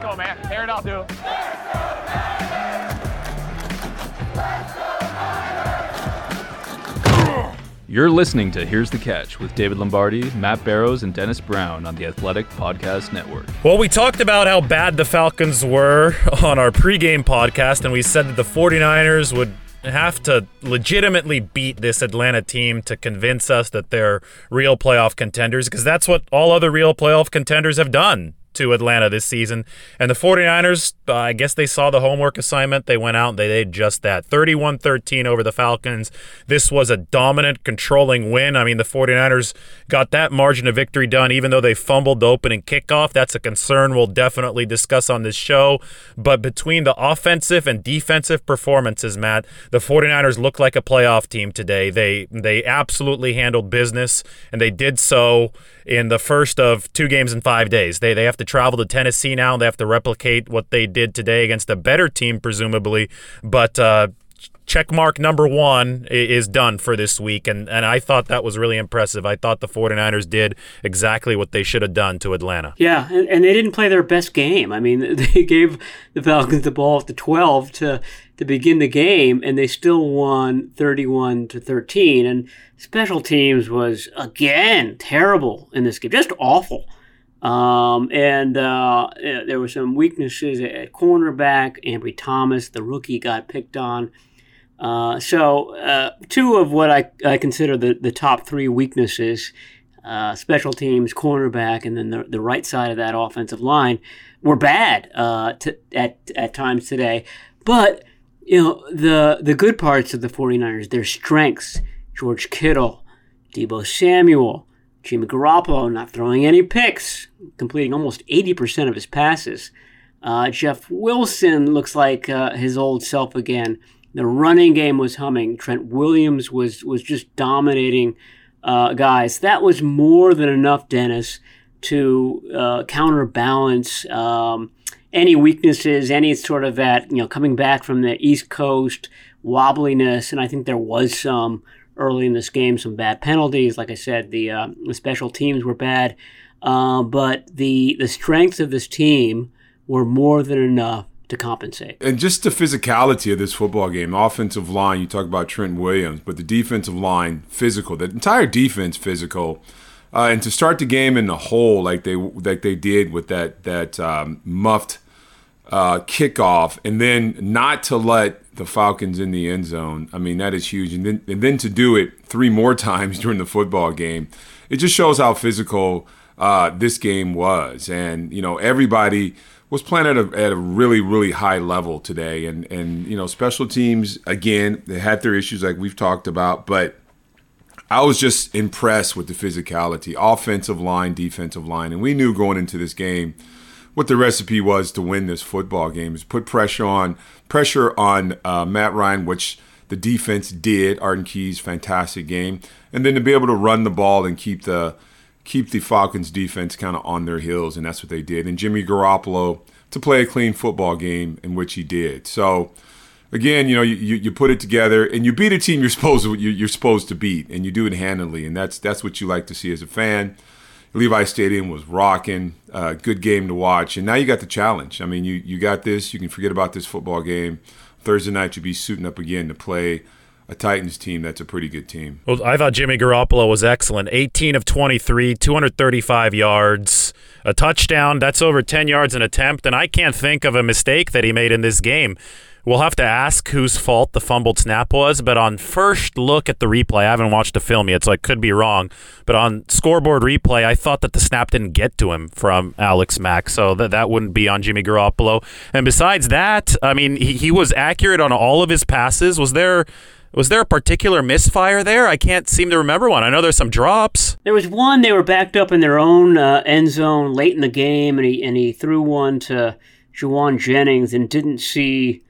Go, man. Tear it up, dude. You're listening to Here's the Catch with David Lombardi, Matt Barrows, and Dennis Brown on the Athletic Podcast Network. Well, we talked about how bad the Falcons were on our pregame podcast, and we said that the 49ers would have to legitimately beat this Atlanta team to convince us that they're real playoff contenders because that's what all other real playoff contenders have done to Atlanta this season. And the 49ers, uh, I guess they saw the homework assignment. They went out and they did just that 31 13 over the Falcons. This was a dominant, controlling win. I mean, the 49ers got that margin of victory done, even though they fumbled the opening kickoff. That's a concern we'll definitely discuss on this show. But between the offensive and defensive performances, Matt, the 49ers look like a playoff team today. They, they absolutely handled business, and they did so in the first of two games in five days. They, they have to travel to Tennessee now. They have to replicate what they did today against a better team, presumably. But uh, check mark number one is done for this week. And, and I thought that was really impressive. I thought the 49ers did exactly what they should have done to Atlanta. Yeah, and, and they didn't play their best game. I mean, they gave the Falcons the ball at the 12 to to begin the game, and they still won 31 to 13. And special teams was again terrible in this game, just awful. Um, and uh, there were some weaknesses at cornerback. Ambry Thomas, the rookie, got picked on. Uh, so, uh, two of what I, I consider the, the top three weaknesses uh, special teams, cornerback, and then the, the right side of that offensive line were bad uh, to, at, at times today. But you know, the the good parts of the 49ers, their strengths, George Kittle, Deebo Samuel, Jimmy Garoppolo not throwing any picks, completing almost 80% of his passes. Uh, Jeff Wilson looks like uh, his old self again. The running game was humming. Trent Williams was was just dominating uh, guys. That was more than enough, Dennis, to uh, counterbalance um, any weaknesses, any sort of that, you know, coming back from the East Coast wobbliness, and I think there was some early in this game, some bad penalties. Like I said, the, uh, the special teams were bad, uh, but the the strengths of this team were more than enough to compensate. And just the physicality of this football game, offensive line, you talk about Trent Williams, but the defensive line, physical, the entire defense physical. Uh, and to start the game in the hole like they like they did with that that um, muffed uh, kickoff, and then not to let the Falcons in the end zone. I mean, that is huge. And then and then to do it three more times during the football game, it just shows how physical uh, this game was. And you know, everybody was playing at a, at a really really high level today. And and you know, special teams again, they had their issues like we've talked about, but. I was just impressed with the physicality, offensive line, defensive line, and we knew going into this game what the recipe was to win this football game is put pressure on pressure on uh, Matt Ryan, which the defense did. Arden Key's fantastic game, and then to be able to run the ball and keep the keep the Falcons defense kind of on their heels, and that's what they did. And Jimmy Garoppolo to play a clean football game, in which he did. So again, you know, you, you put it together and you beat a team you're supposed to you're supposed to beat, and you do it handily, and that's that's what you like to see as a fan. Levi Stadium was rocking. Uh, good game to watch. And now you got the challenge. I mean, you, you got this. You can forget about this football game. Thursday night, you'll be suiting up again to play a Titans team that's a pretty good team. Well, I thought Jimmy Garoppolo was excellent. 18 of 23, 235 yards, a touchdown. That's over 10 yards an attempt. And I can't think of a mistake that he made in this game. We'll have to ask whose fault the fumbled snap was, but on first look at the replay, I haven't watched the film yet, so I could be wrong. But on scoreboard replay, I thought that the snap didn't get to him from Alex Mack, so that that wouldn't be on Jimmy Garoppolo. And besides that, I mean, he, he was accurate on all of his passes. Was there Was there a particular misfire there? I can't seem to remember one. I know there's some drops. There was one they were backed up in their own uh, end zone late in the game, and he and he threw one to Jauan Jennings and didn't see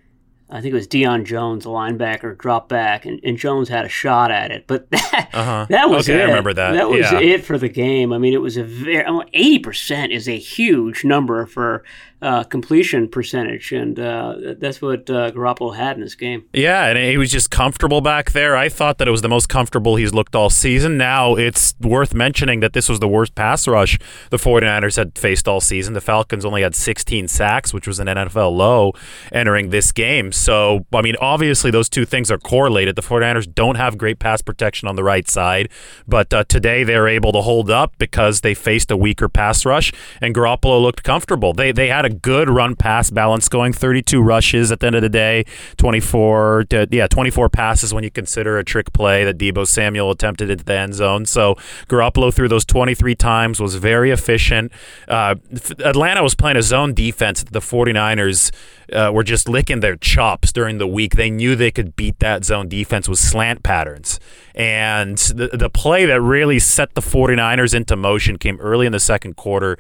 I think it was Deion Jones, the linebacker, dropped back, and, and Jones had a shot at it. But that, uh-huh. that was okay, it. I remember that. That was yeah. it for the game. I mean, it was a very eighty percent is a huge number for uh, completion percentage, and uh, that's what uh, Garoppolo had in this game. Yeah, and he was just comfortable back there. I thought that it was the most comfortable he's looked all season. Now it's worth mentioning that this was the worst pass rush the 49ers had faced all season. The Falcons only had 16 sacks, which was an NFL low entering this game. So, I mean, obviously those two things are correlated. The 49ers don't have great pass protection on the right side, but uh, today they're able to hold up because they faced a weaker pass rush, and Garoppolo looked comfortable. They they had a good run pass balance going 32 rushes at the end of the day 24 to, yeah 24 passes when you consider a trick play that Deebo Samuel attempted into the end zone. So Garoppolo through those 23 times was very efficient. Uh, Atlanta was playing a zone defense the 49ers uh, were just licking their chops during the week. They knew they could beat that zone defense with slant patterns. And the, the play that really set the 49ers into motion came early in the second quarter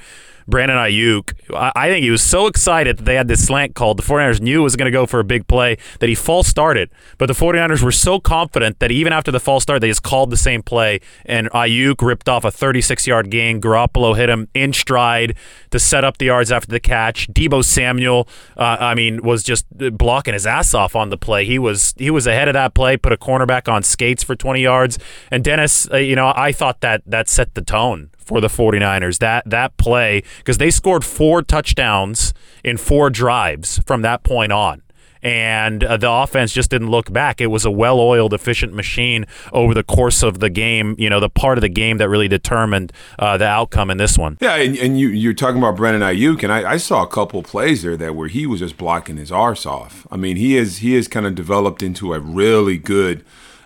Brandon Aiyuk, I think he was so excited that they had this slant called. The 49ers knew it was going to go for a big play that he false started. But the 49ers were so confident that even after the false start, they just called the same play. And Aiyuk ripped off a 36 yard gain. Garoppolo hit him in stride to set up the yards after the catch. Deebo Samuel, uh, I mean, was just blocking his ass off on the play. He was he was ahead of that play, put a cornerback on skates for 20 yards. And Dennis, uh, you know, I thought that that set the tone for the 49ers. That that play because they scored four touchdowns in four drives from that point on. And uh, the offense just didn't look back. It was a well-oiled, efficient machine over the course of the game. You know, the part of the game that really determined uh, the outcome in this one. Yeah, and, and you you're talking about Brandon Aiyuk, and I, I saw a couple plays there that where he was just blocking his arse off. I mean, he is he has kind of developed into a really good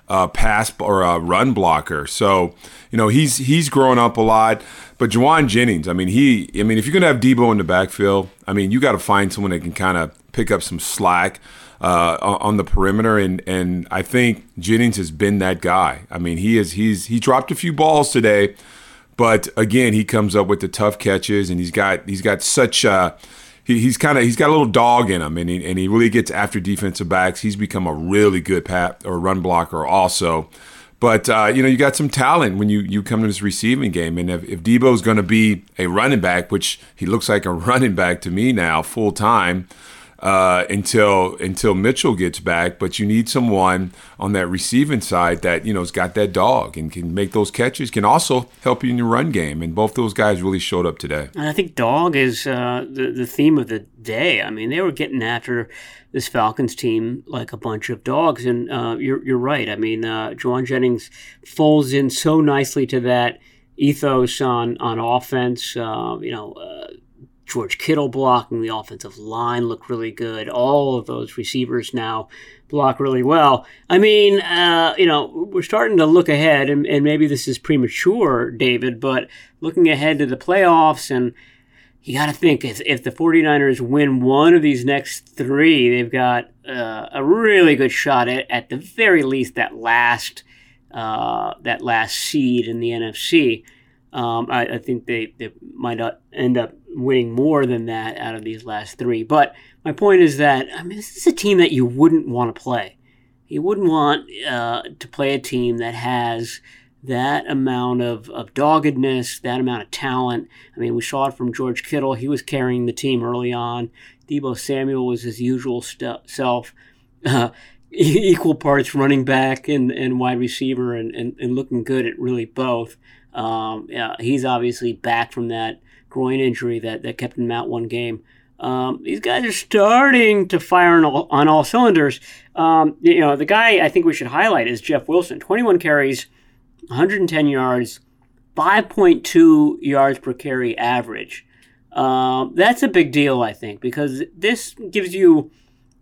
uh, pass or a run blocker. So you know he's he's growing up a lot. But Jauan Jennings, I mean he, I mean if you're gonna have Deebo in the backfield, I mean you got to find someone that can kind of pick up some slack. Uh, on the perimeter, and and I think Jennings has been that guy. I mean, he is he's he dropped a few balls today, but again, he comes up with the tough catches, and he's got he's got such uh, he, he's kind of he's got a little dog in him, and he, and he really gets after defensive backs. He's become a really good pat or run blocker also. But uh, you know, you got some talent when you, you come to this receiving game, and if, if Deebo's going to be a running back, which he looks like a running back to me now, full time, uh, until until Mitchell gets back. But you need someone on that receiving side that you know's got that dog and can make those catches. Can also help you in your run game. And both those guys really showed up today. And I think dog is uh, the the theme of the day. I mean, they were getting after this Falcons team like a bunch of dogs. And uh, you're you're right. I mean, uh, Jauan Jennings folds in so nicely to that ethos on on offense. Uh, you know uh, George Kittle blocking the offensive line looked really good. All of those receivers now block really well. I mean, uh, you know, we're starting to look ahead, and, and, maybe this is premature, David, but looking ahead to the playoffs, and you got to think if, if the 49ers win one of these next three, they've got uh, a really good shot at, at the very least, that last. Uh, that last seed in the NFC. Um, I, I, think they, they might end up winning more than that out of these last three. But my point is that I mean, this is a team that you wouldn't want to play. You wouldn't want uh, to play a team that has that amount of, of doggedness, that amount of talent. I mean, we saw it from George Kittle. He was carrying the team early on. Deebo Samuel was his usual st- self. Uh, equal parts running back and, and wide receiver and, and, and looking good at really both. Um, yeah, he's obviously back from that groin injury that, that kept him out one game. Um, these guys are starting to fire on all, on all cylinders. Um, you know, the guy I think we should highlight is Jeff Wilson. 21 carries, 110 yards, 5.2 yards per carry average. Um, that's a big deal, I think, because this gives you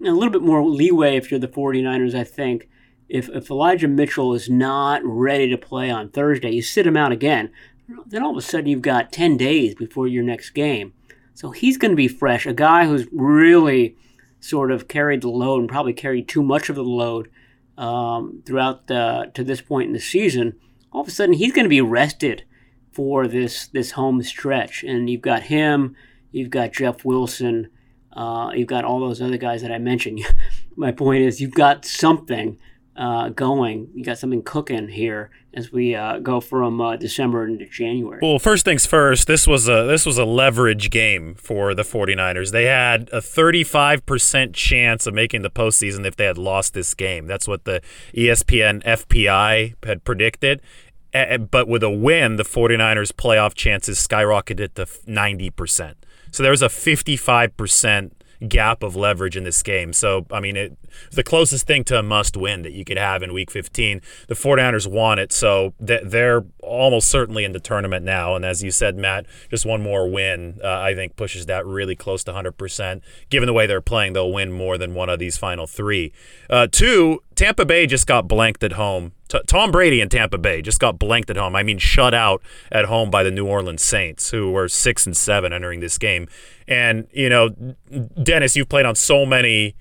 a little bit more leeway if you're the 49ers, I think. If, if Elijah Mitchell is not ready to play on Thursday, you sit him out again then all of a sudden you've got 10 days before your next game. So he's going to be fresh. A guy who's really sort of carried the load and probably carried too much of the load um, throughout the, to this point in the season, all of a sudden he's going to be rested for this this home stretch. And you've got him, you've got Jeff Wilson, uh, you've got all those other guys that I mentioned. My point is, you've got something uh, going. You got something cooking here as we uh, go from uh, December into January. Well, first things first, this was a this was a leverage game for the 49ers. They had a 35% chance of making the postseason if they had lost this game. That's what the ESPN FPI had predicted. But with a win, the 49ers playoff chances skyrocketed to 90%. So there was a 55% gap of leverage in this game. So, I mean, it, the closest thing to a must win that you could have in week 15. The 49ers won it, so they're almost certainly in the tournament now. And as you said, Matt, just one more win, uh, I think, pushes that really close to 100%. Given the way they're playing, they'll win more than one of these final three. Uh, two, Tampa Bay just got blanked at home. T- Tom Brady in Tampa Bay just got blanked at home. I mean, shut out at home by the New Orleans Saints, who were six and seven entering this game. And you know, Dennis, you've played on so many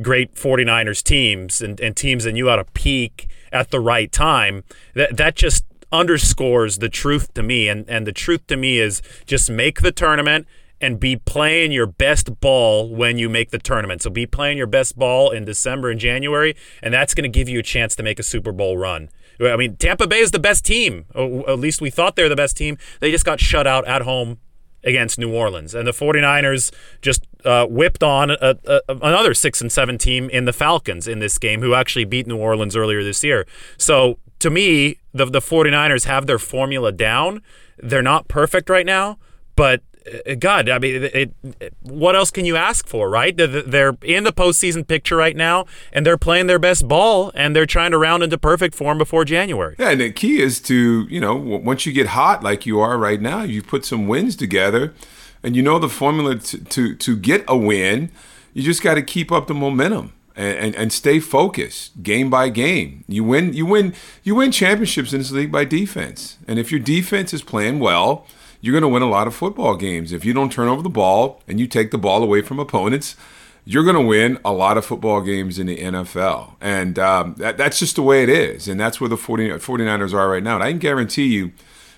great 49ers teams and, and teams that you ought to peak at the right time. That that just underscores the truth to me. And and the truth to me is just make the tournament and be playing your best ball when you make the tournament. So be playing your best ball in December and January, and that's going to give you a chance to make a Super Bowl run. I mean, Tampa Bay is the best team. At least we thought they're the best team. They just got shut out at home against New Orleans. And the 49ers just uh, whipped on a, a, another 6 and 7 team in the Falcons in this game who actually beat New Orleans earlier this year. So to me, the the 49ers have their formula down. They're not perfect right now, but Uh, God, I mean, it, it, what else can you ask for, right? They're in the postseason picture right now, and they're playing their best ball, and they're trying to round into perfect form before January. Yeah, and the key is to, you know, once you get hot like you are right now, you put some wins together, and you know the formula to to, to get a win. You just got to keep up the momentum. And, and, and stay focused game by game. You win you win you win championships in this league by defense. And if your defense is playing well, you're going to win a lot of football games. If you don't turn over the ball and you take the ball away from opponents, you're going to win a lot of football games in the NFL. And um, that, that's just the way it is. And that's where the 40, 49ers are right now. And I can guarantee you,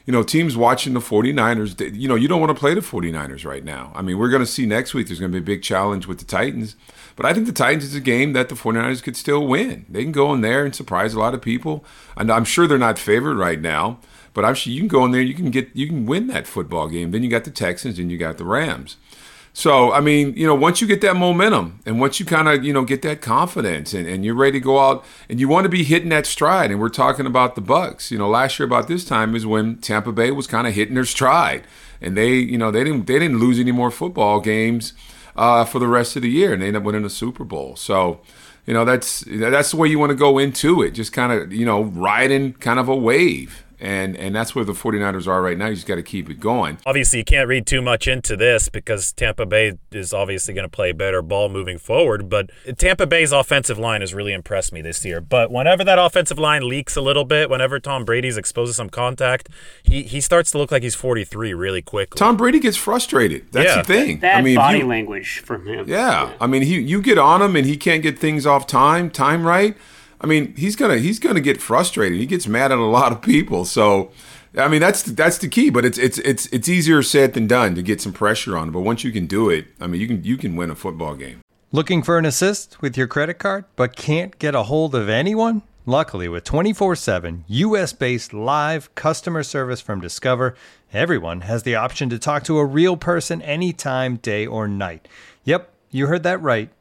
you know, teams watching the 49ers, you know, you don't want to play the 49ers right now. I mean, we're going to see next week there's going to be a big challenge with the Titans. But I think the Titans is a game that the 49ers could still win. They can go in there and surprise a lot of people. And I'm sure they're not favored right now. But I'm sure you can go in there, you can get, you can win that football game. Then you got the Texans, and you got the Rams. So I mean, you know, once you get that momentum, and once you kind of, you know, get that confidence, and, and you're ready to go out, and you want to be hitting that stride. And we're talking about the Bucks. You know, last year about this time is when Tampa Bay was kind of hitting their stride, and they, you know, they didn't they didn't lose any more football games uh, for the rest of the year, and they ended up winning a Super Bowl. So you know that's that's the way you want to go into it just kind of you know riding kind of a wave and and that's where the 49ers are right now. You just got to keep it going. Obviously, you can't read too much into this because Tampa Bay is obviously going to play better ball moving forward, but Tampa Bay's offensive line has really impressed me this year. But whenever that offensive line leaks a little bit, whenever Tom Brady's exposed to some contact, he he starts to look like he's 43 really quickly. Tom Brady gets frustrated. That's yeah. the thing. Bad I mean, body you, language from him. Yeah. yeah. I mean, he you get on him and he can't get things off time, time right I mean, he's gonna he's gonna get frustrated. He gets mad at a lot of people. So, I mean, that's that's the key. But it's it's it's it's easier said than done to get some pressure on. But once you can do it, I mean, you can you can win a football game. Looking for an assist with your credit card, but can't get a hold of anyone? Luckily, with 24 7 US based live customer service from Discover, everyone has the option to talk to a real person anytime, day or night. Yep, you heard that right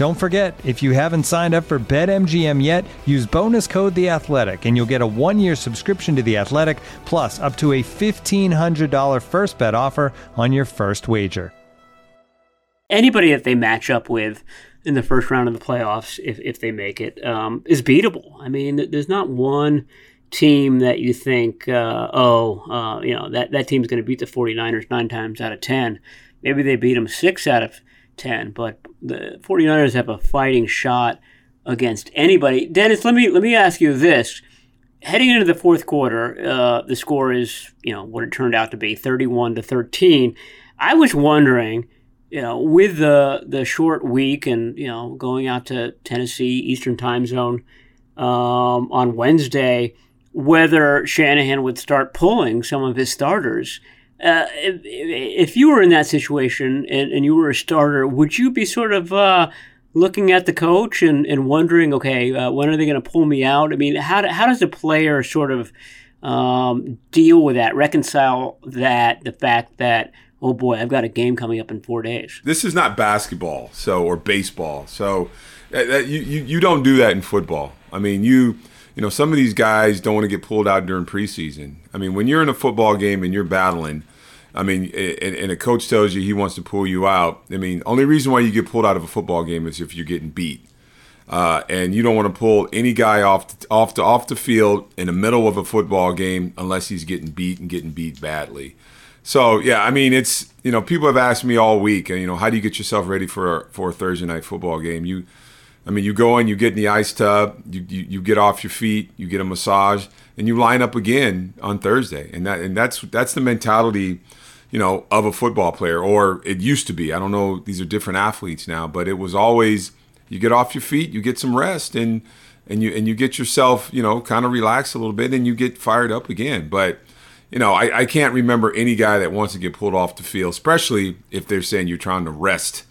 Don't forget, if you haven't signed up for BetMGM yet, use bonus code The Athletic, and you'll get a one-year subscription to The Athletic, plus up to a fifteen hundred dollar first bet offer on your first wager. Anybody that they match up with in the first round of the playoffs, if if they make it, um, is beatable. I mean, there's not one team that you think, uh, oh, uh, you know, that, that team's going to beat the 49ers nine times out of 10. Maybe they beat them six out of 10, but the 49ers have a fighting shot against anybody. Dennis, let me let me ask you this. Heading into the fourth quarter, uh, the score is, you know, what it turned out to be, 31 to 13. I was wondering, you know, with the the short week and, you know, going out to Tennessee Eastern Time Zone um, on Wednesday, whether Shanahan would start pulling some of his starters uh, if, if, you were in that situation and, and, you were a starter, would you be sort of uh, looking at the coach and, and wondering, okay, uh, when are they going to pull me out? I mean, how, do, how does a player sort of um, deal with that, reconcile that, the fact that, oh boy, I've got a game coming up in four days? This is not basketball, so or baseball, so uh, you, you, you don't do that in football. I mean, you you know, some of these guys don't want to get pulled out during preseason. I mean, when you're in a football game and you're battling, I mean, and, and, a coach tells you he wants to pull you out. I mean, only reason why you get pulled out of a football game is if you're getting beat, uh, and you don't want to pull any guy off the, off the off the field in the middle of a football game unless he's getting beat and getting beat badly. So yeah, I mean, it's you know, people have asked me all week, you know, how do you get yourself ready for for a Thursday night football game? You, I mean, you go in, you get in the ice tub, you, you, you get off your feet, you get a massage, and you line up again on Thursday, and that and that's that's the mentality you know, of a football player, or it used to be. I don't know; these are different athletes now, but it was always you get off your feet, you get some rest, and and you and you get yourself, you know, kind of relax a little bit, and you get fired up again. But you know, I, I can't remember any guy that wants to get pulled off the field, especially if they're saying you're trying to rest.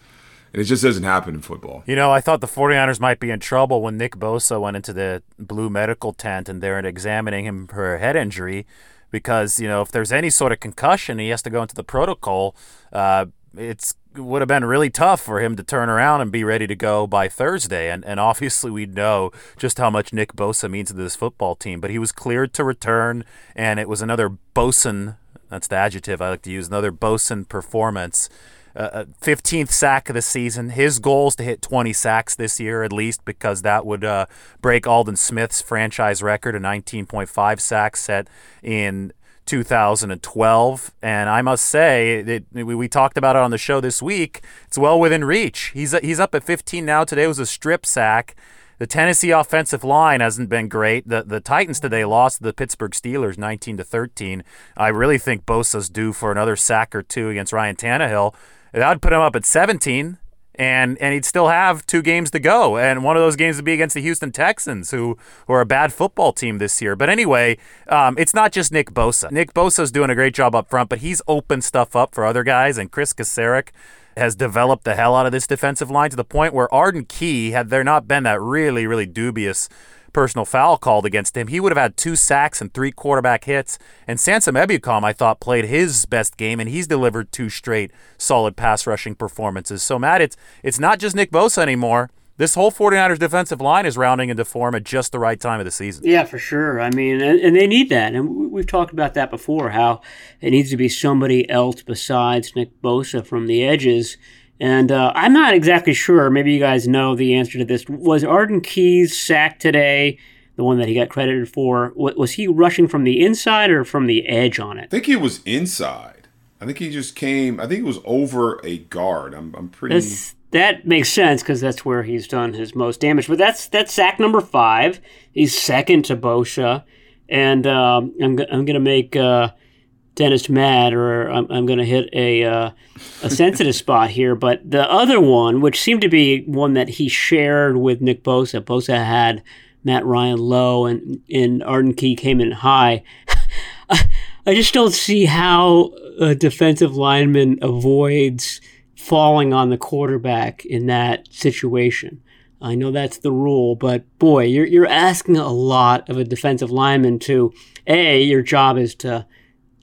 And it just doesn't happen in football. You know, I thought the 49ers might be in trouble when Nick Bosa went into the blue medical tent and they're examining him for a head injury because you know if there's any sort of concussion, he has to go into the protocol. Uh, it's would have been really tough for him to turn around and be ready to go by Thursday. And and obviously we know just how much Nick Bosa means to this football team. But he was cleared to return, and it was another Bosun. That's the adjective I like to use. Another Bosun performance uh, 15th uh, sack of the season. His goal is to hit 20 sacks this year at least because that would uh, break Aldon Smith's franchise record of 19.5 sacks set in 2012. And I must say, that we, we talked about it on the show this week. It's well within reach. He's he's up at 15 now. Today was a strip sack. The Tennessee offensive line hasn't been great. The the Titans today lost to the Pittsburgh Steelers 19 to 13. I really think Bosa's due for another sack or two against Ryan Tannehill. That would put him up at 17, and and he'd still have two games to go. And one of those games would be against the Houston Texans, who, who are a bad football team this year. But anyway, um, it's not just Nick Bosa. Nick Bosa's doing a great job up front, but he's opened stuff up for other guys. And Chris Kocurek has developed the hell out of this defensive line to the point where Arden Key, had there not been that really, really dubious personal foul called against him, he would have had two sacks and three quarterback hits. And Samson Ebukam, I thought, played his best game, and he's delivered two straight solid pass rushing performances. So, Matt, it's, it's not just Nick Bosa anymore. This whole 49ers defensive line is rounding into form at just the right time of the season. Yeah, for sure. I mean, and, and they need that. And we've talked about that before, how it needs to be somebody else besides Nick Bosa from the edges and uh, I'm not exactly sure. Maybe you guys know the answer to this. Was Arden Key's sack today the one that he got credited for? Was he rushing from the inside or from the edge on it? I think he was inside. I think he just came. I think it was over a guard. I'm, I'm pretty. That's, that makes sense because that's where he's done his most damage. But that's that's sack number five. He's second to Bosa, and um, I'm I'm gonna make. Uh, Dennis mad, or I'm, I'm going to hit a uh, a sensitive spot here. But the other one, which seemed to be one that he shared with Nick Bosa, Bosa had Matt Ryan low, and and Arden Key came in high. I just don't see how a defensive lineman avoids falling on the quarterback in that situation. I know that's the rule, but boy, you're you're asking a lot of a defensive lineman to a your job is to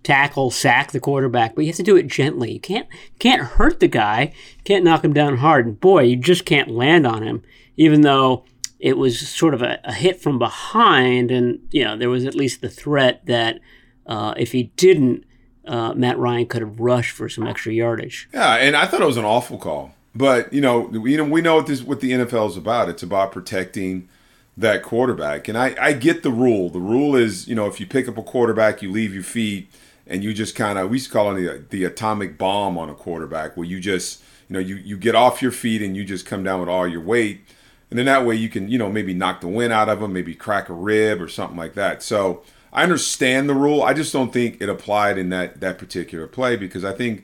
tackle, sack the quarterback, but you have to do it gently. You can't can't hurt the guy, can't knock him down hard, and boy, you just can't land on him, even though it was sort of a, a hit from behind, and you know there was at least the threat that uh, if he didn't, uh, Matt Ryan could have rushed for some extra yardage. Yeah, and I thought it was an awful call. But you know, we know we know what this what the NFL is about. It's about protecting that quarterback. And I, I get the rule. The rule is, you know, if you pick up a quarterback, you leave your feet and you just kind of we used to call it the, the atomic bomb on a quarterback where you just you know you, you get off your feet and you just come down with all your weight and then that way you can you know maybe knock the wind out of them maybe crack a rib or something like that so i understand the rule i just don't think it applied in that that particular play because i think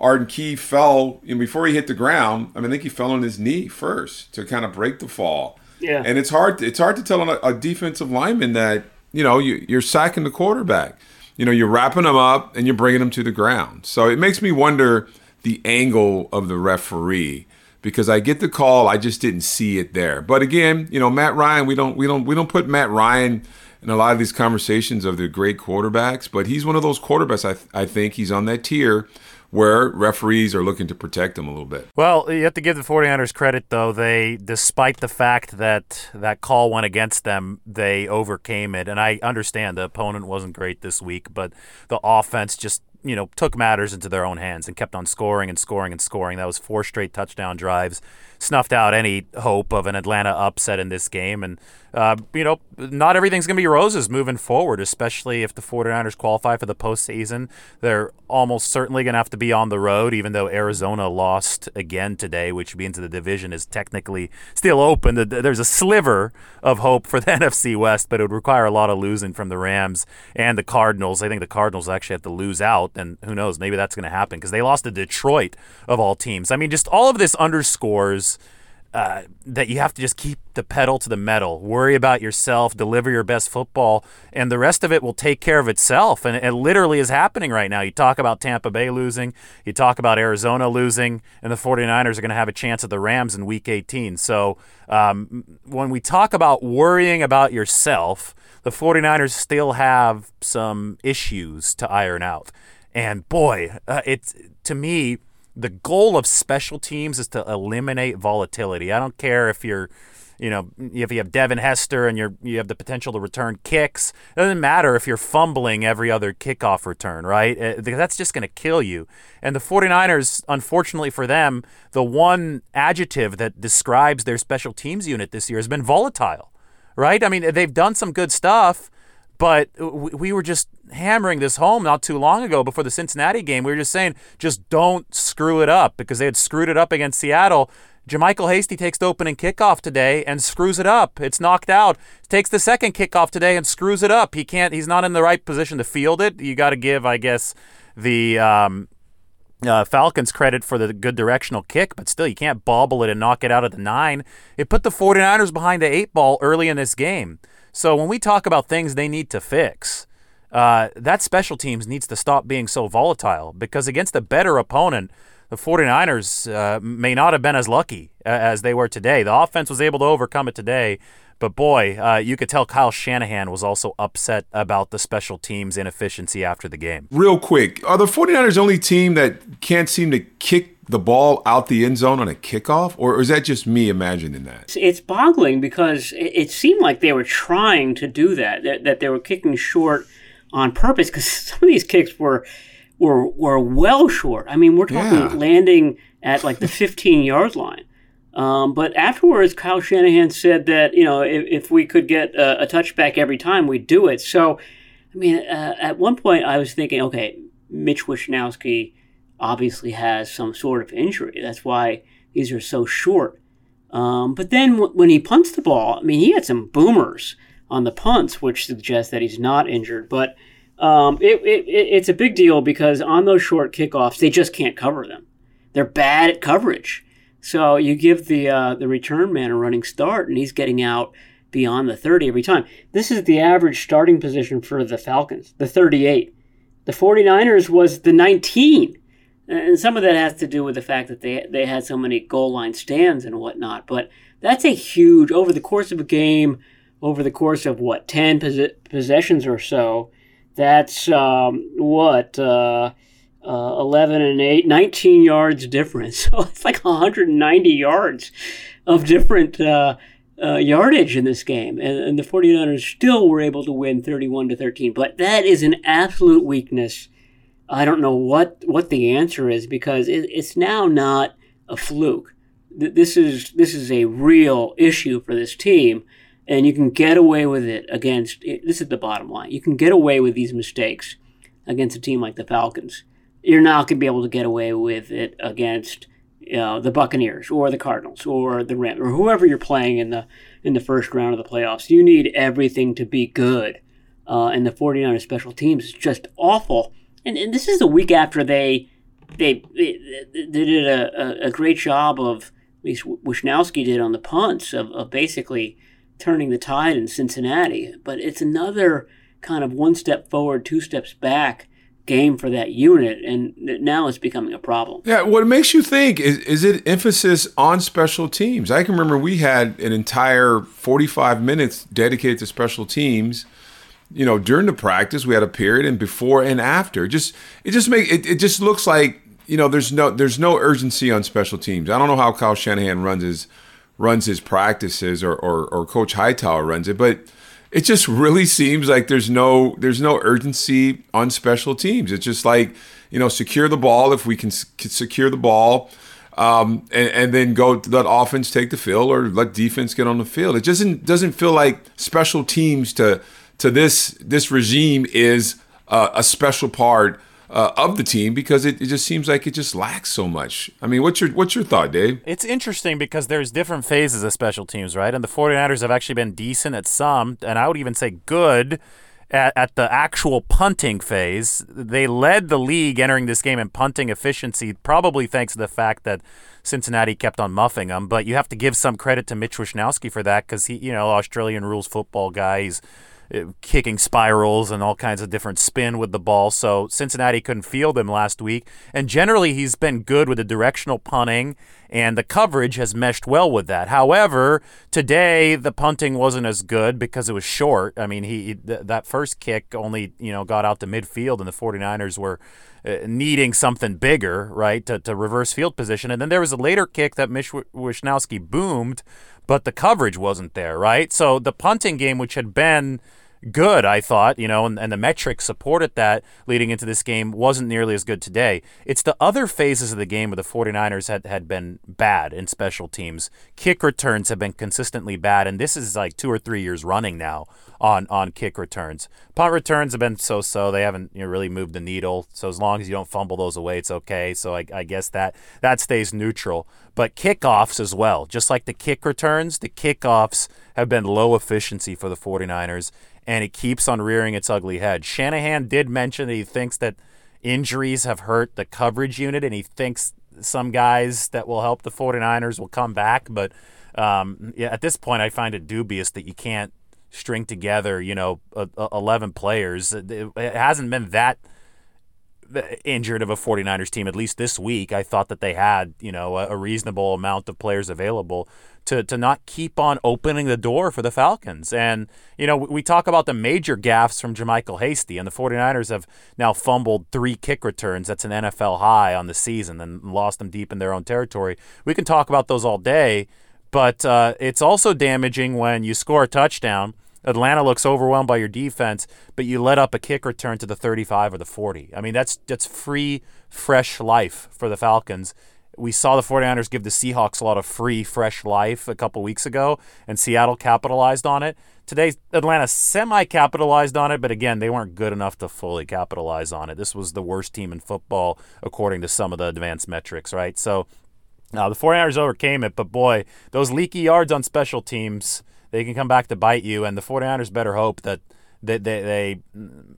Arden Key fell and before he hit the ground. I mean, I think he fell on his knee first to kind of break the fall. Yeah. And it's hard. It's hard to tell a, a defensive lineman that you know you, you're sacking the quarterback. You know, you're wrapping them up and you're bringing them to the ground. So it makes me wonder the angle of the referee because I get the call, I just didn't see it there. But again, you know, Matt Ryan, we don't we don't we don't put Matt Ryan in a lot of these conversations of the great quarterbacks, but he's one of those quarterbacks. I th- I think he's on that tier where referees are looking to protect them a little bit. Well, you have to give the 49ers credit, though. They, despite the fact that that call went against them, they overcame it. And I understand the opponent wasn't great this week, but the offense just you know took matters into their own hands and kept on scoring and scoring and scoring. That was four straight touchdown drives, snuffed out any hope of an Atlanta upset in this game. And uh, you know, not everything's going to be roses moving forward, especially if the 49ers qualify for the postseason. They're almost certainly going to have to be on the road, even though Arizona lost again today, which means the division is technically still open. There's a sliver of hope for the NFC West, but it would require a lot of losing from the Rams and the Cardinals. I think the Cardinals actually have to lose out, and who knows, maybe that's going to happen because they lost to Detroit of all teams. I mean, just all of this underscores – uh, that you have to just keep the pedal to the metal, worry about yourself, deliver your best football, and the rest of it will take care of itself. And it literally is happening right now. You talk about Tampa Bay losing, you talk about Arizona losing, and the 49ers are going to have a chance at the Rams in week 18. So um, when we talk about worrying about yourself, the 49ers still have some issues to iron out. And boy, uh, it's to me, the goal of special teams is to eliminate volatility. I don't care if you're, you know, if you have Devin Hester and you're you have the potential to return kicks. It doesn't matter if you're fumbling every other kickoff return, right? Uh, that's just going to kill you. And the 49ers, unfortunately for them, the one adjective that describes their special teams unit this year has been volatile, right? I mean, they've done some good stuff but we were just hammering this home not too long ago before the Cincinnati game. We were just saying, just don't screw it up because they had screwed it up against Seattle. JaMycal Hasty takes the opening kickoff today and screws it up. It's knocked out. Takes the second kickoff today and screws it up. He can't. He's not in the right position to field it. You got to give, I guess, the um, uh, Falcons credit for the good directional kick, but still, you can't bobble it and knock it out at the nine. It put the 49ers behind the eight ball early in this game. So when we talk about things they need to fix, uh, that special teams needs to stop being so volatile because against a better opponent, the 49ers uh, may not have been as lucky as they were today. The offense was able to overcome it today, but boy, uh, you could tell Kyle Shanahan was also upset about the special teams inefficiency after the game. Real quick, are the 49ers only team that can't seem to kick the ball out the end zone on a kickoff, or is that just me imagining that? It's boggling because it seemed like they were trying to do that, that, that they were kicking short on purpose because some of these kicks were were were well short. I mean, we're talking yeah. landing at like the 15 yard line. Um, but afterwards, Kyle Shanahan said that you know if, if we could get a, a, touchback every time, we'd do it. So, I mean, uh, at one point, I was thinking, okay, Mitch Wishnowsky obviously has some sort of injury. That's why these are so short. Um, but then w- when he punts the ball, I mean, he had some boomers on the punts, which suggests that he's not injured. But Um, it, it, it's a big deal because on those short kickoffs, they just can't cover them. They're bad at coverage. So you give the uh, the return man a running start, and he's getting out beyond the 30 every time. This is the average starting position for the Falcons, the 38. The 49ers was the 19. And some of that has to do with the fact that they, they had so many goal line stands and whatnot. But that's a huge, over the course of a game, over the course of what, 10 pos- possessions or so, that's um, what, uh, uh, 11 and 8, 19 yards difference. So it's like 190 yards of different uh, uh, yardage in this game. And, and, the 49ers still were able to win 31 to 13. But that is an absolute weakness. I don't know what, what the answer is because it, it's now not a fluke. This is, this is a real issue for this team. And you can get away with it against, this is the bottom line. You can get away with these mistakes against a team like the Falcons. You're not going to be able to get away with it against know, the Buccaneers or the Cardinals or the Rams or whoever you're playing in the in the first round of the playoffs. You need everything to be good. Uh, and the 49ers special teams is just awful. And, and this is a week after they they, they, did a, a, a, great job of, at least Wishnowsky did on the punts, of, of basically turning the tide in Cincinnati. But it's another kind of one step forward, two steps back game for that unit, and now it's becoming a problem. Yeah, what makes you think is is it emphasis on special teams? I can remember we had an entire 45 minutes dedicated to special teams. You know, during the practice, we had a period, and before and after. Just it just make it, it just looks like you know there's no there's no urgency on special teams. I don't know how Kyle Shanahan runs his runs his practices or or, or Coach Hightower runs it, but it just really seems like there's no there's no urgency on special teams. It's just like you know secure the ball if we can, secure the ball, um, and, and, then go let offense take the field or let defense get on the field. It doesn't doesn't feel like special teams to to this this regime is uh, a special part uh, of the team because it, it just seems like it just lacks so much. I mean, what's your what's your thought, Dave? It's interesting because there's different phases of special teams, right? And the 49ers have actually been decent at some, and I would even say good at, at the actual punting phase. They led the league entering this game in punting efficiency, probably thanks to the fact that Cincinnati kept on muffing them. But you have to give some credit to Mitch Wishnowsky for that because he, you know, Australian rules football guy. He's kicking spirals and all kinds of different spin with the ball. So Cincinnati couldn't field him last week. And generally, he's been good with the directional punting, and the coverage has meshed well with that. However, today the punting wasn't as good because it was short. I mean, he th- that first kick only you know got out to midfield, and the 49ers were. Uh, needing something bigger, right, to, to reverse field position. And then there was a later kick that Mish Wishnowsky boomed, but the coverage wasn't there, right? So the punting game, which had been good, I thought, you know, and, and the metrics supported that leading into this game wasn't nearly as good today. It's the other phases of the game where the 49ers had, had been bad in special teams. Kick returns have been consistently bad, and this is like two or three years running now on, on kick returns. Punt returns have been so so. They haven't you know, really moved the needle. So as long as you don't fumble those away, it's okay. So I, I guess that, that stays neutral. But kickoffs as well, just like the kick returns, the kickoffs have been low efficiency for the 49ers and it keeps on rearing its ugly head. Shanahan did mention that he thinks that injuries have hurt the coverage unit, and he thinks some guys that will help the 49ers will come back. But um, yeah, at this point, I find it dubious that you can't string together, you know, 11 players. It hasn't been that injured of a 49ers team, at least this week. I thought that they had, you know, a reasonable amount of players available to, to not keep on opening the door for the Falcons. And, you know, we talk about the major gaffes from JaMycal Hasty, and the 49ers have now fumbled three kick returns. That's an NFL high on the season and lost them deep in their own territory. We can talk about those all day, but uh, it's also damaging when you score a touchdown. Atlanta looks overwhelmed by your defense, but you let up a kick return to the 35 or the 40. I mean, that's that's free, fresh life for the Falcons we saw the 49ers give the Seahawks a lot of free, fresh life a couple weeks ago, and Seattle capitalized on it. Today, Atlanta semi capitalized on it, but again, they weren't good enough to fully capitalize on it. This was the worst team in football, according to some of the advanced metrics, right? So now the 49ers overcame it, but boy, those leaky yards on special teams, they can come back to bite you, and the 49ers better hope that they, they, they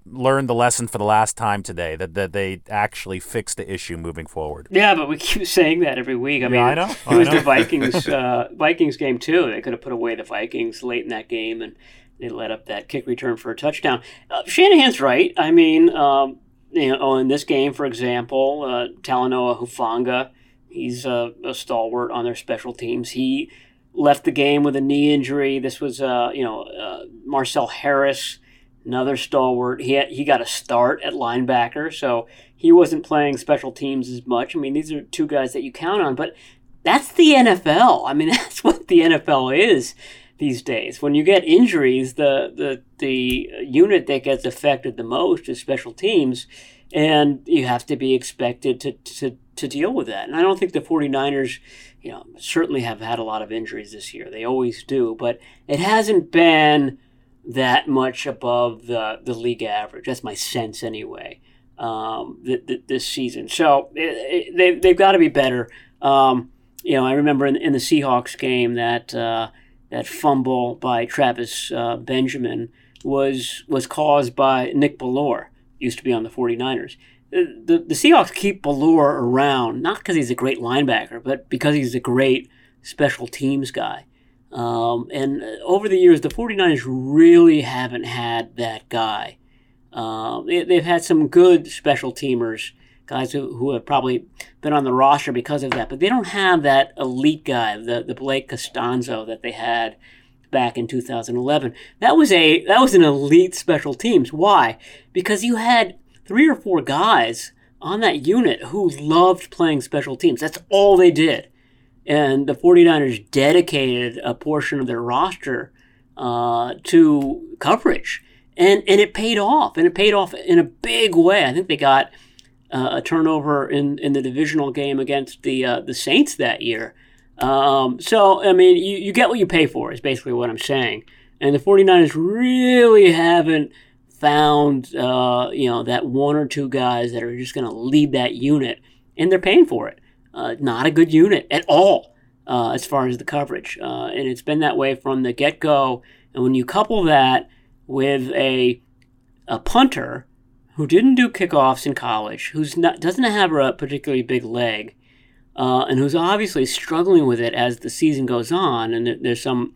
learned the lesson for the last time today that, that they actually fixed the issue moving forward. Yeah, but we keep saying that every week. I mean, I know. It was the Vikings uh, Vikings game too. They could have put away the Vikings late in that game, and they let up that kick return for a touchdown. Uh, Shanahan's right. I mean, um, you know, in this game, for example, uh, Talanoa Hufanga, he's a, a stalwart on their special teams. He left the game with a knee injury. This was, uh, you know, uh, Marcel Harris another stalwart. He had, he got a start at linebacker, so he wasn't playing special teams as much. I mean, these are two guys that you count on, but that's the NFL. I mean, that's what the NFL is these days. When you get injuries, the the the unit that gets affected the most is special teams, and you have to be expected to to to deal with that. And I don't think the 49ers, you know, certainly have had a lot of injuries this year. They always do, but it hasn't been that much above the, the league average. That's my sense anyway. Um, th- th- this season, so it, it, they they've got to be better. Um, you know, I remember in, in the Seahawks game that uh, that fumble by Travis uh, Benjamin was was caused by Nick Bellore, used to be on the 49ers. The, the, the Seahawks keep Bellore around, not because he's a great linebacker, but because he's a great special teams guy. Um, and uh, over the years, the 49ers really haven't had that guy. Um, they, have had some good special teamers, guys who, who have probably been on the roster because of that, but they don't have that elite guy, the, the Blake Costanzo that they had back in 2011. That was a that was an elite special teams. Why? Because you had three or four guys on that unit who loved playing special teams. That's all they did and the 49ers dedicated a portion of their roster uh, to coverage. And, and it paid off, and it paid off in a big way. I think they got uh, a turnover in, in the divisional game against the uh, the Saints that year. Um, so, I mean, you, you get what you pay for, is basically what I'm saying. And the 49ers really haven't found, uh, you know, that one or two guys that are just going to lead that unit, and they're paying for it. Uh, not a good unit at all uh, as far as the coverage. Uh, and it's been that way from the get go. And when you couple that with a, a punter who didn't do kickoffs in college, not, doesn't have a particularly big leg, uh, and who's obviously struggling with it as the season goes on, and there's some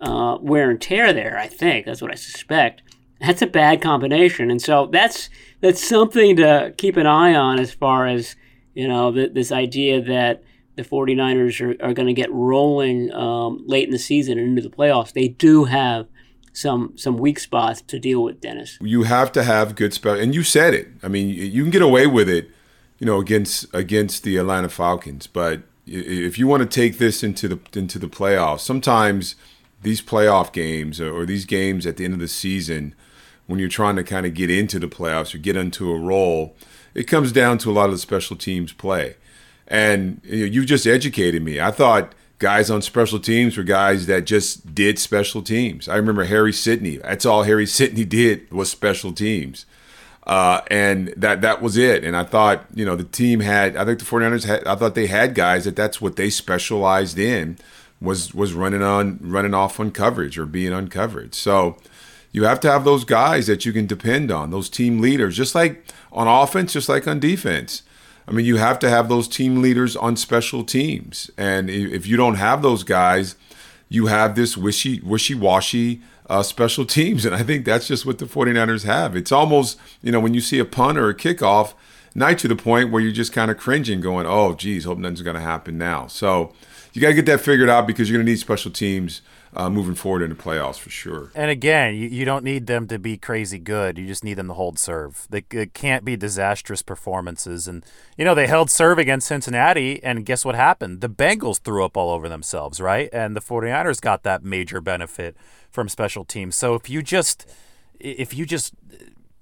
uh, wear and tear there, I think. That's what I suspect. That's a bad combination. And so that's that's something to keep an eye on as far as you know, th- this idea that the 49ers are, are going to get rolling um, late in the season and into the playoffs, they do have some some weak spots to deal with, Dennis. You have to have good spell, and you said it. I mean, you can get away with it, you know, against against the Atlanta Falcons, but if you want to take this into the into the playoffs, sometimes these playoff games or these games at the end of the season, when you're trying to kind of get into the playoffs or get into a role it comes down to a lot of the special teams play. And you, know, you just educated me. I thought guys on special teams were guys that just did special teams. I remember Harry Sydney. That's all Harry Sydney did was special teams. Uh, and that that was it. And I thought, you know, the team had, I think the 49ers had, I thought they had guys that that's what they specialized in was was running on running off on coverage or being on coverage. So you have to have those guys that you can depend on, those team leaders, just like on offense, just like on defense. I mean, you have to have those team leaders on special teams. And if you don't have those guys, you have this wishy wishy washy uh, special teams. And I think that's just what the 49ers have. It's almost, you know, when you see a punt or a kickoff, night to the point where you're just kind of cringing, going, oh, geez, hope nothing's going to happen now. So you got to get that figured out because you're going to need special teams uh, moving forward into playoffs for sure. And again, you, you don't need them to be crazy good. You just need them to hold serve. They it can't be disastrous performances. And, you know, they held serve against Cincinnati, and guess what happened? The Bengals threw up all over themselves, right? And the 49ers got that major benefit from special teams. So if you just, if you just,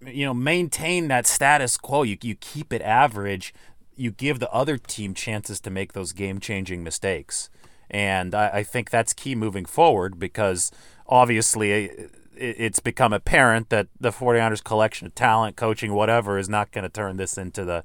you know, maintain that status quo, you, you keep it average, you give the other team chances to make those game changing mistakes. And I, I think that's key moving forward because obviously uh, it's become apparent that the 49ers collection of talent, coaching, whatever, is not going to turn this into the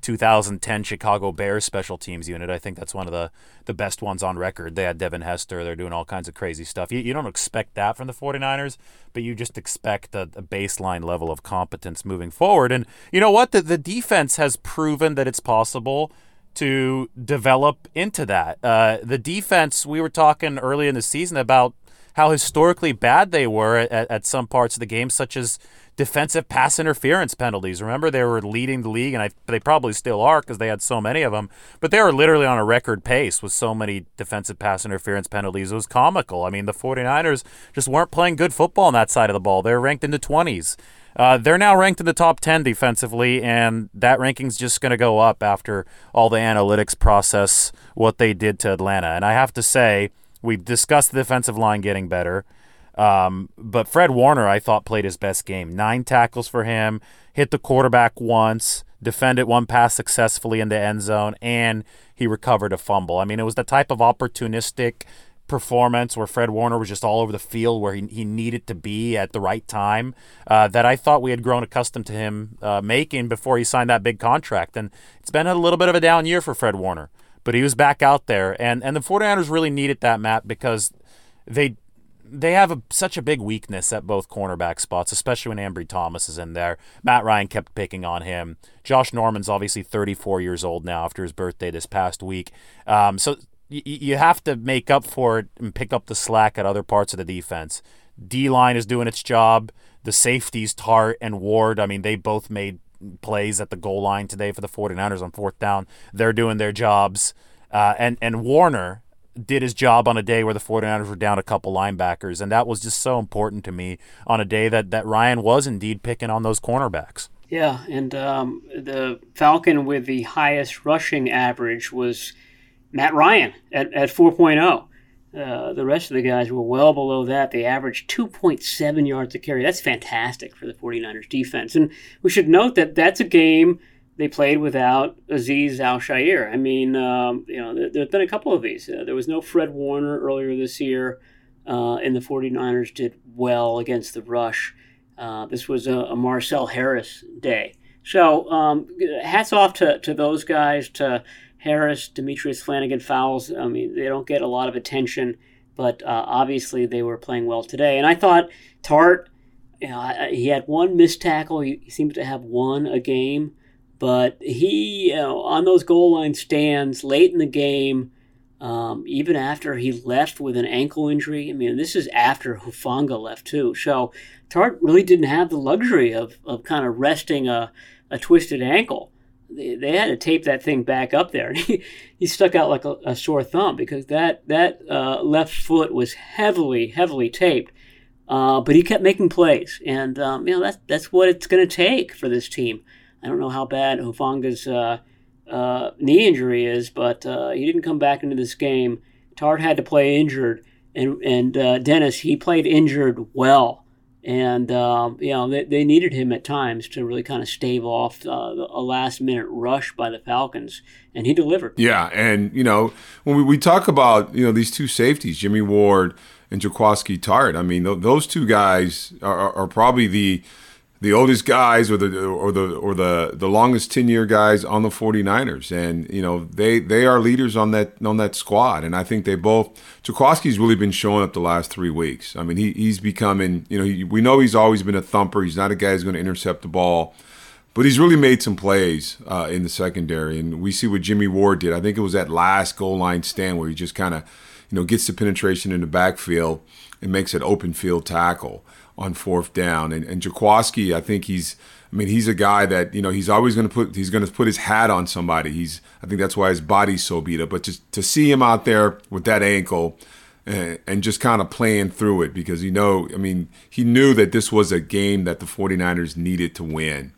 2010 Chicago Bears special teams unit. I think that's one of the, the best ones on record. They had Devin Hester. They're doing all kinds of crazy stuff. You, you don't expect that from the 49ers, but you just expect a, a baseline level of competence moving forward. And you know what? The, the defense has proven that it's possible to develop into that. Uh, the defense, we were talking early in the season about how historically bad they were at, at some parts of the game, such as defensive pass interference penalties. Remember, they were leading the league, and I, they probably still are because they had so many of them. But they were literally on a record pace with so many defensive pass interference penalties. It was comical. I mean, the 49ers just weren't playing good football on that side of the ball. They're ranked in the 20s. Uh, they're now ranked in the top 10 defensively, and that ranking's just going to go up after all the analytics process what they did to Atlanta. And I have to say, we've discussed the defensive line getting better. Um, but Fred Warner, I thought, played his best game. Nine tackles for him, hit the quarterback once, defended one pass successfully in the end zone, and he recovered a fumble. I mean, it was the type of opportunistic performance where Fred Warner was just all over the field where he, he needed to be at the right time uh, that I thought we had grown accustomed to him uh, making before he signed that big contract. And it's been a little bit of a down year for Fred Warner, but he was back out there. And, and the 49ers really needed that, Matt, because they they have a, such a big weakness at both cornerback spots, especially when Ambry Thomas is in there. Matt Ryan kept picking on him. Josh Norman's obviously 34 years old now after his birthday this past week. Um, so y- you have to make up for it and pick up the slack at other parts of the defense. D line is doing its job. The safeties, Tartt and Ward, I mean, they both made plays at the goal line today for the 49ers on fourth down. They're doing their jobs. Uh, and, and Warner, did his job on a day where the 49ers were down a couple linebackers. And that was just so important to me on a day that, that Ryan was indeed picking on those cornerbacks. Yeah, and um, the Falcon with the highest rushing average was Matt Ryan at, at 4.0. Uh, the rest of the guys were well below that. They averaged 2.7 yards a carry. That's fantastic for the 49ers defense. And we should note that that's a game – they played without Aziz Al-Shaair. I mean, um, you know, there, have been a couple of these. Uh, there was no Fred Warner earlier this year, uh, and the 49ers did well against the rush. Uh, this was a, a, Marcel Harris day. So um, hats off to, to those guys, to Harris, Demetrius Flannigan-Fowles. I mean, they don't get a lot of attention, but uh, obviously they were playing well today. And I thought Tartt, you know, he had one missed tackle. He, seems to have one a game. But he, you know, on those goal line stands late in the game, um, even after he left with an ankle injury. I mean, this is after Hufanga left too. So Tartt really didn't have the luxury of, of kind of resting a, a twisted ankle. They, they had to tape that thing back up there. He, he stuck out like a, a sore thumb because that, that uh, left foot was heavily, heavily taped. Uh, but he kept making plays. And, um, you know, that's, that's what it's going to take for this team. I don't know how bad Hufanga's uh, uh, knee injury is, but uh, he didn't come back into this game. Tartt had to play injured, and and uh, Dennis he played injured well, and um, you know they, they needed him at times to really kind of stave off uh, a last minute rush by the Falcons, and he delivered. Yeah, and you know when we, we talk about you know these two safeties, Jimmy Ward and Jaquiski Tartt, I mean th- those two guys are, are probably the the oldest guys or the or the or the the longest 10 year guys on the 49ers and you know they they are leaders on that on that squad and I think they both Jaquiski's really been showing up the last 3 weeks. I mean he he's becoming, you know, he, we know he's always been a thumper. He's not a guy who's going to intercept the ball. But he's really made some plays uh, in the secondary, and we see what Jimmy Ward did. I think it was that last goal line stand where he just kind of, you know, gets the penetration in the backfield and makes an open field tackle on fourth down. And, and Jaquiski, I think he's, I mean, he's a guy that you know he's always going to put he's going to put his hat on somebody. He's I think that's why his body's so beat up. But just to see him out there with that ankle. And, and just kind of playing through it because you know, I mean, he knew that this was a game that the 49ers needed to win.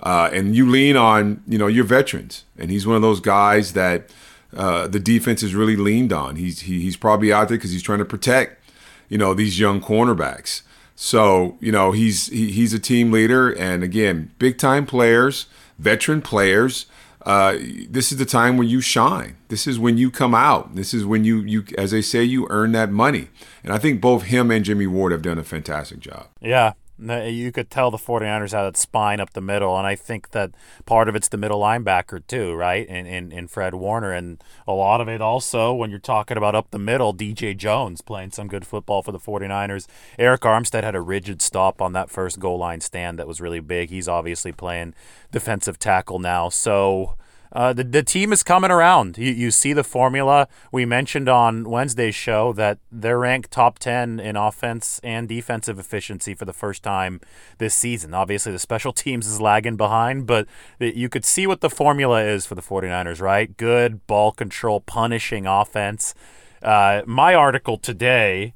Uh, and you lean on, you know, your veterans. And he's one of those guys that uh, the defense has really leaned on. He's he, he's probably out there because he's trying to protect, you know, these young cornerbacks. So you know he's he, he's a team leader, and again, big time players, veteran players. Uh, this is the time when you shine. This is when you come out. This is when you you as they say you earn that money. And I think both him and Jimmy Ward have done a fantastic job. Yeah, You could tell the 49ers had that spine up the middle, and I think that part of it's the middle linebacker too, right? In, in in Fred Warner, and a lot of it also when you're talking about up the middle, DJ Jones playing some good football for the 49ers. Arik Armstead had a rigid stop on that first goal line stand that was really big. He's obviously playing defensive tackle now, so uh, the, the team is coming around. You, you see the formula. We mentioned on Wednesday's show that they're ranked top 10 in offense and defensive efficiency for the first time this season. Obviously, the special teams is lagging behind, but you could see what the formula is for the 49ers, right? Good ball control, punishing offense. Uh, my article today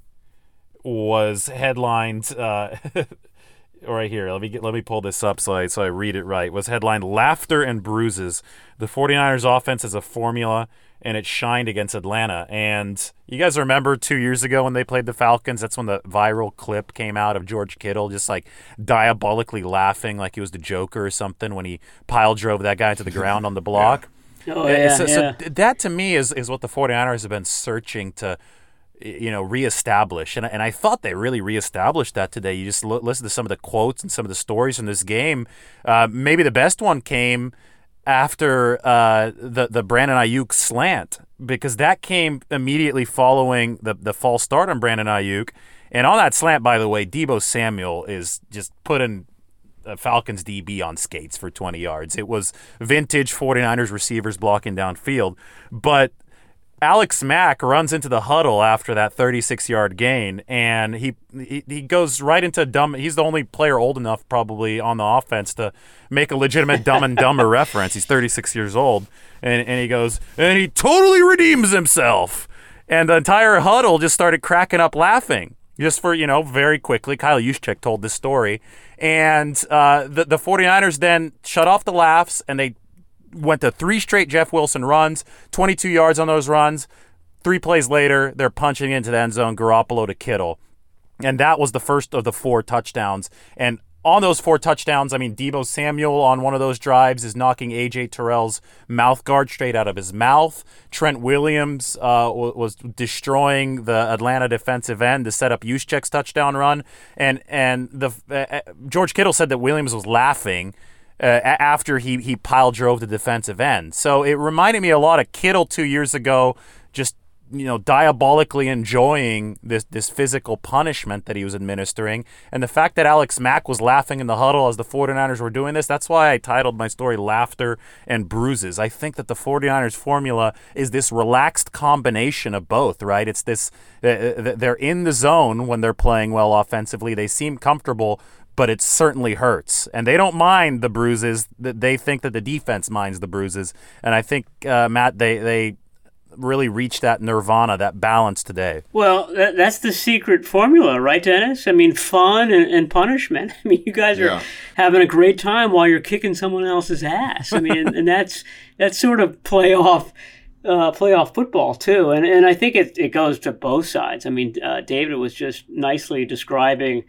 was headlined. Uh, right here. Let me get, let me pull this up so I so I read it right. Was headlined "Laughter and Bruises." The 49ers offense is a formula and it shined against Atlanta. And you guys remember 2 years ago when they played the Falcons, that's when the viral clip came out of George Kittle just like diabolically laughing like he was the Joker or something when he pile drove that guy to the ground on the block. yeah. Oh, yeah, so, yeah. so that to me is is what the 49ers have been searching to you know, reestablish. And, and I thought they really reestablished that today. You just l- listen to some of the quotes and some of the stories from this game. Uh, maybe the best one came after uh, the the Brandon Aiyuk slant because that came immediately following the the false start on Brandon Aiyuk. And on that slant, by the way, Deebo Samuel is just putting Falcons DB on skates for 20 yards. It was vintage 49ers receivers blocking downfield. But Alex Mack runs into the huddle after that 36 yard gain, and he, he he goes right into dumb. He's the only player old enough, probably on the offense, to make a legitimate Dumb and Dumber reference. He's 36 years old, and and he goes and he totally redeems himself, and the entire huddle just started cracking up laughing. Just for, you know, very quickly, Kyle Juszczyk told this story. And uh, the, the 49ers then shut off the laughs and they went to three straight Jeff Wilson runs, 22 yards on those runs. Three plays later, they're punching into the end zone, Garoppolo to Kittle. And that was the first of the four touchdowns. And on those four touchdowns, I mean, Deebo Samuel on one of those drives is knocking AJ Terrell's mouth guard straight out of his mouth. Trent Williams uh, was destroying the Atlanta defensive end to set up Juszczyk's touchdown run. And and the uh, George Kittle said that Williams was laughing uh, after he he pile drove the defensive end. So it reminded me a lot of Kittle two years ago, just you know diabolically enjoying this this physical punishment that he was administering. And the fact that Alex Mack was laughing in the huddle as the 49ers were doing this that's why I titled my story laughter and bruises. I think that the 49ers formula is this relaxed combination of both right? It's this uh, they're in the zone when they're playing well offensively. They seem comfortable but it certainly hurts. And they don't mind the bruises. They think that the defense minds the bruises. And I think uh, Matt, they they really reached that nirvana, that balance today. Well, that, that's the secret formula, right, Dennis? I mean, fun and, and punishment. I mean, you guys are Yeah. having a great time while you're kicking someone else's ass. I mean, and, and that's that's sort of playoff. Uh, playoff football too, and and I think it, it goes to both sides. I mean, uh, David was just nicely describing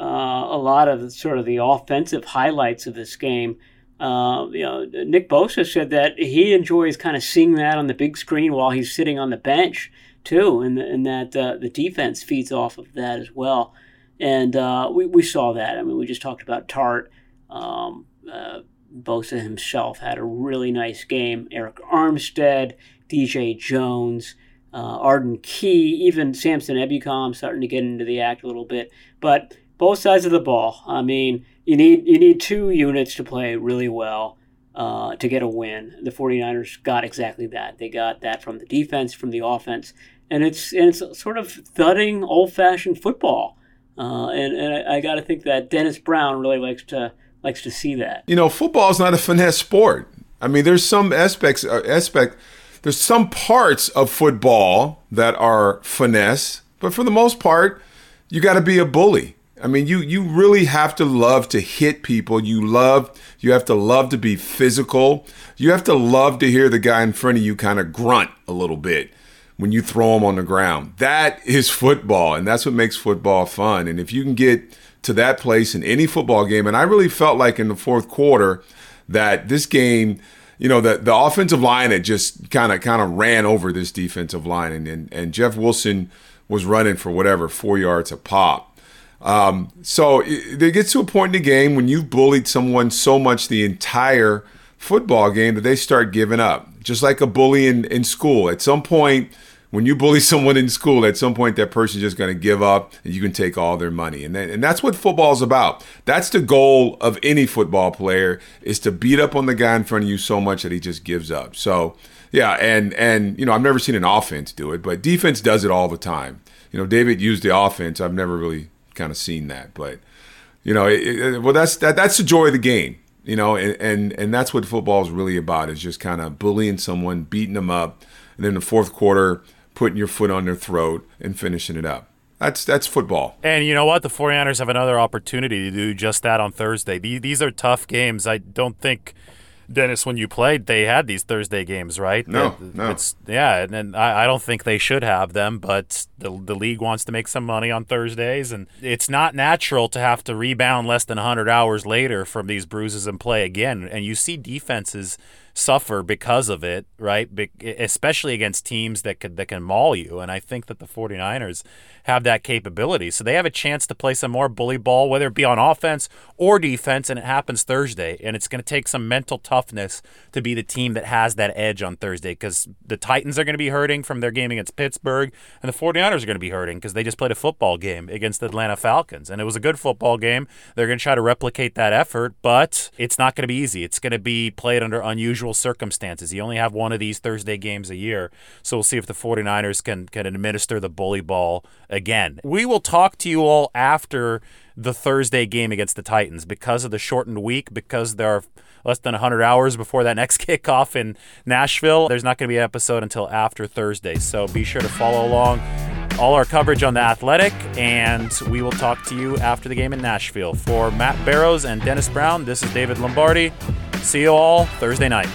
uh, a lot of the, sort of the offensive highlights of this game. Uh, you know, Nick Bosa said that he enjoys kind of seeing that on the big screen while he's sitting on the bench too, and, and that uh, the defense feeds off of that as well. And uh, we, we saw that. I mean, we just talked about Tartt. Um, uh, Bosa himself had a really nice game. Arik Armstead, DJ Jones, uh, Arden Key, even Samson Ebukam starting to get into the act a little bit. But both sides of the ball. I mean, you need you need two units to play really well uh, to get a win. The 49ers got exactly that. They got that from the defense, from the offense, and it's and it's sort of thudding, old-fashioned football. Uh, and and I, I got to think that Dennis Brown really likes to likes to see that. You know, football is not a finesse sport. I mean, there's some aspects uh, aspect. There's some parts of football that are finesse, but for the most part, you got to be a bully. I mean, you you really have to love to hit people. You love you have to love to be physical. You have to love to hear the guy in front of you kind of grunt a little bit when you throw him on the ground. That is football, and that's what makes football fun. And if you can get to that place in any football game, and I really felt like in the fourth quarter that this game, you know, the the offensive line had just kind of kind of ran over this defensive line, and, and and Jeff Wilson was running for whatever four yards a pop. Um, so it, it gets to a point in the game when you've bullied someone so much the entire football game that they start giving up. Just like a bully in, in school. At some point, when you bully someone in school, at some point that person's just going to give up and you can take all their money. And and that's what football is about. That's the goal of any football player is to beat up on the guy in front of you so much that he just gives up. So, yeah, and and you know, I've never seen an offense do it, but defense does it all the time. You know, David used the offense. I've never really kind of seen that, but you know, it, it, well, that's that that's the joy of the game. You know, and, and and that's what football is really about is just kind of bullying someone, beating them up, and then the fourth quarter putting your foot on their throat and finishing it up. That's that's football. And you know what? The 49ers have another opportunity to do just that on Thursday. These are tough games. I don't think Dennis, when you played, they had these Thursday games, right? No, no. It's, yeah, and, and I, I, don't think they should have them, but the, the league wants to make some money on Thursdays, and it's not natural to have to rebound less than 100 hours later from these bruises and play again. And you see defenses – suffer because of it, right? Be- especially against teams that could that can maul you. And I think that the 49ers have that capability. So they have a chance to play some more bully ball, whether it be on offense or defense, and it happens Thursday. And it's going to take some mental toughness to be the team that has that edge on Thursday because the Titans are going to be hurting from their game against Pittsburgh, and the 49ers are going to be hurting because they just played a football game against the Atlanta Falcons. And it was a good football game. They're going to try to replicate that effort, but it's not going to be easy. It's going to be played under unusual unusual circumstances. You only have one of these Thursday games a year. So we'll see if the 49ers can, can administer the bully ball again. We will talk to you all after the Thursday game against the Titans because of the shortened week, because there are less than 100 hours before that next kickoff in Nashville. There's not going to be an episode until after Thursday. So be sure to follow along all our coverage on the athletic, and we will talk to you after the game in Nashville. For Matt Barrows and Dennis Brown, this is David Lombardi. See you all Thursday night.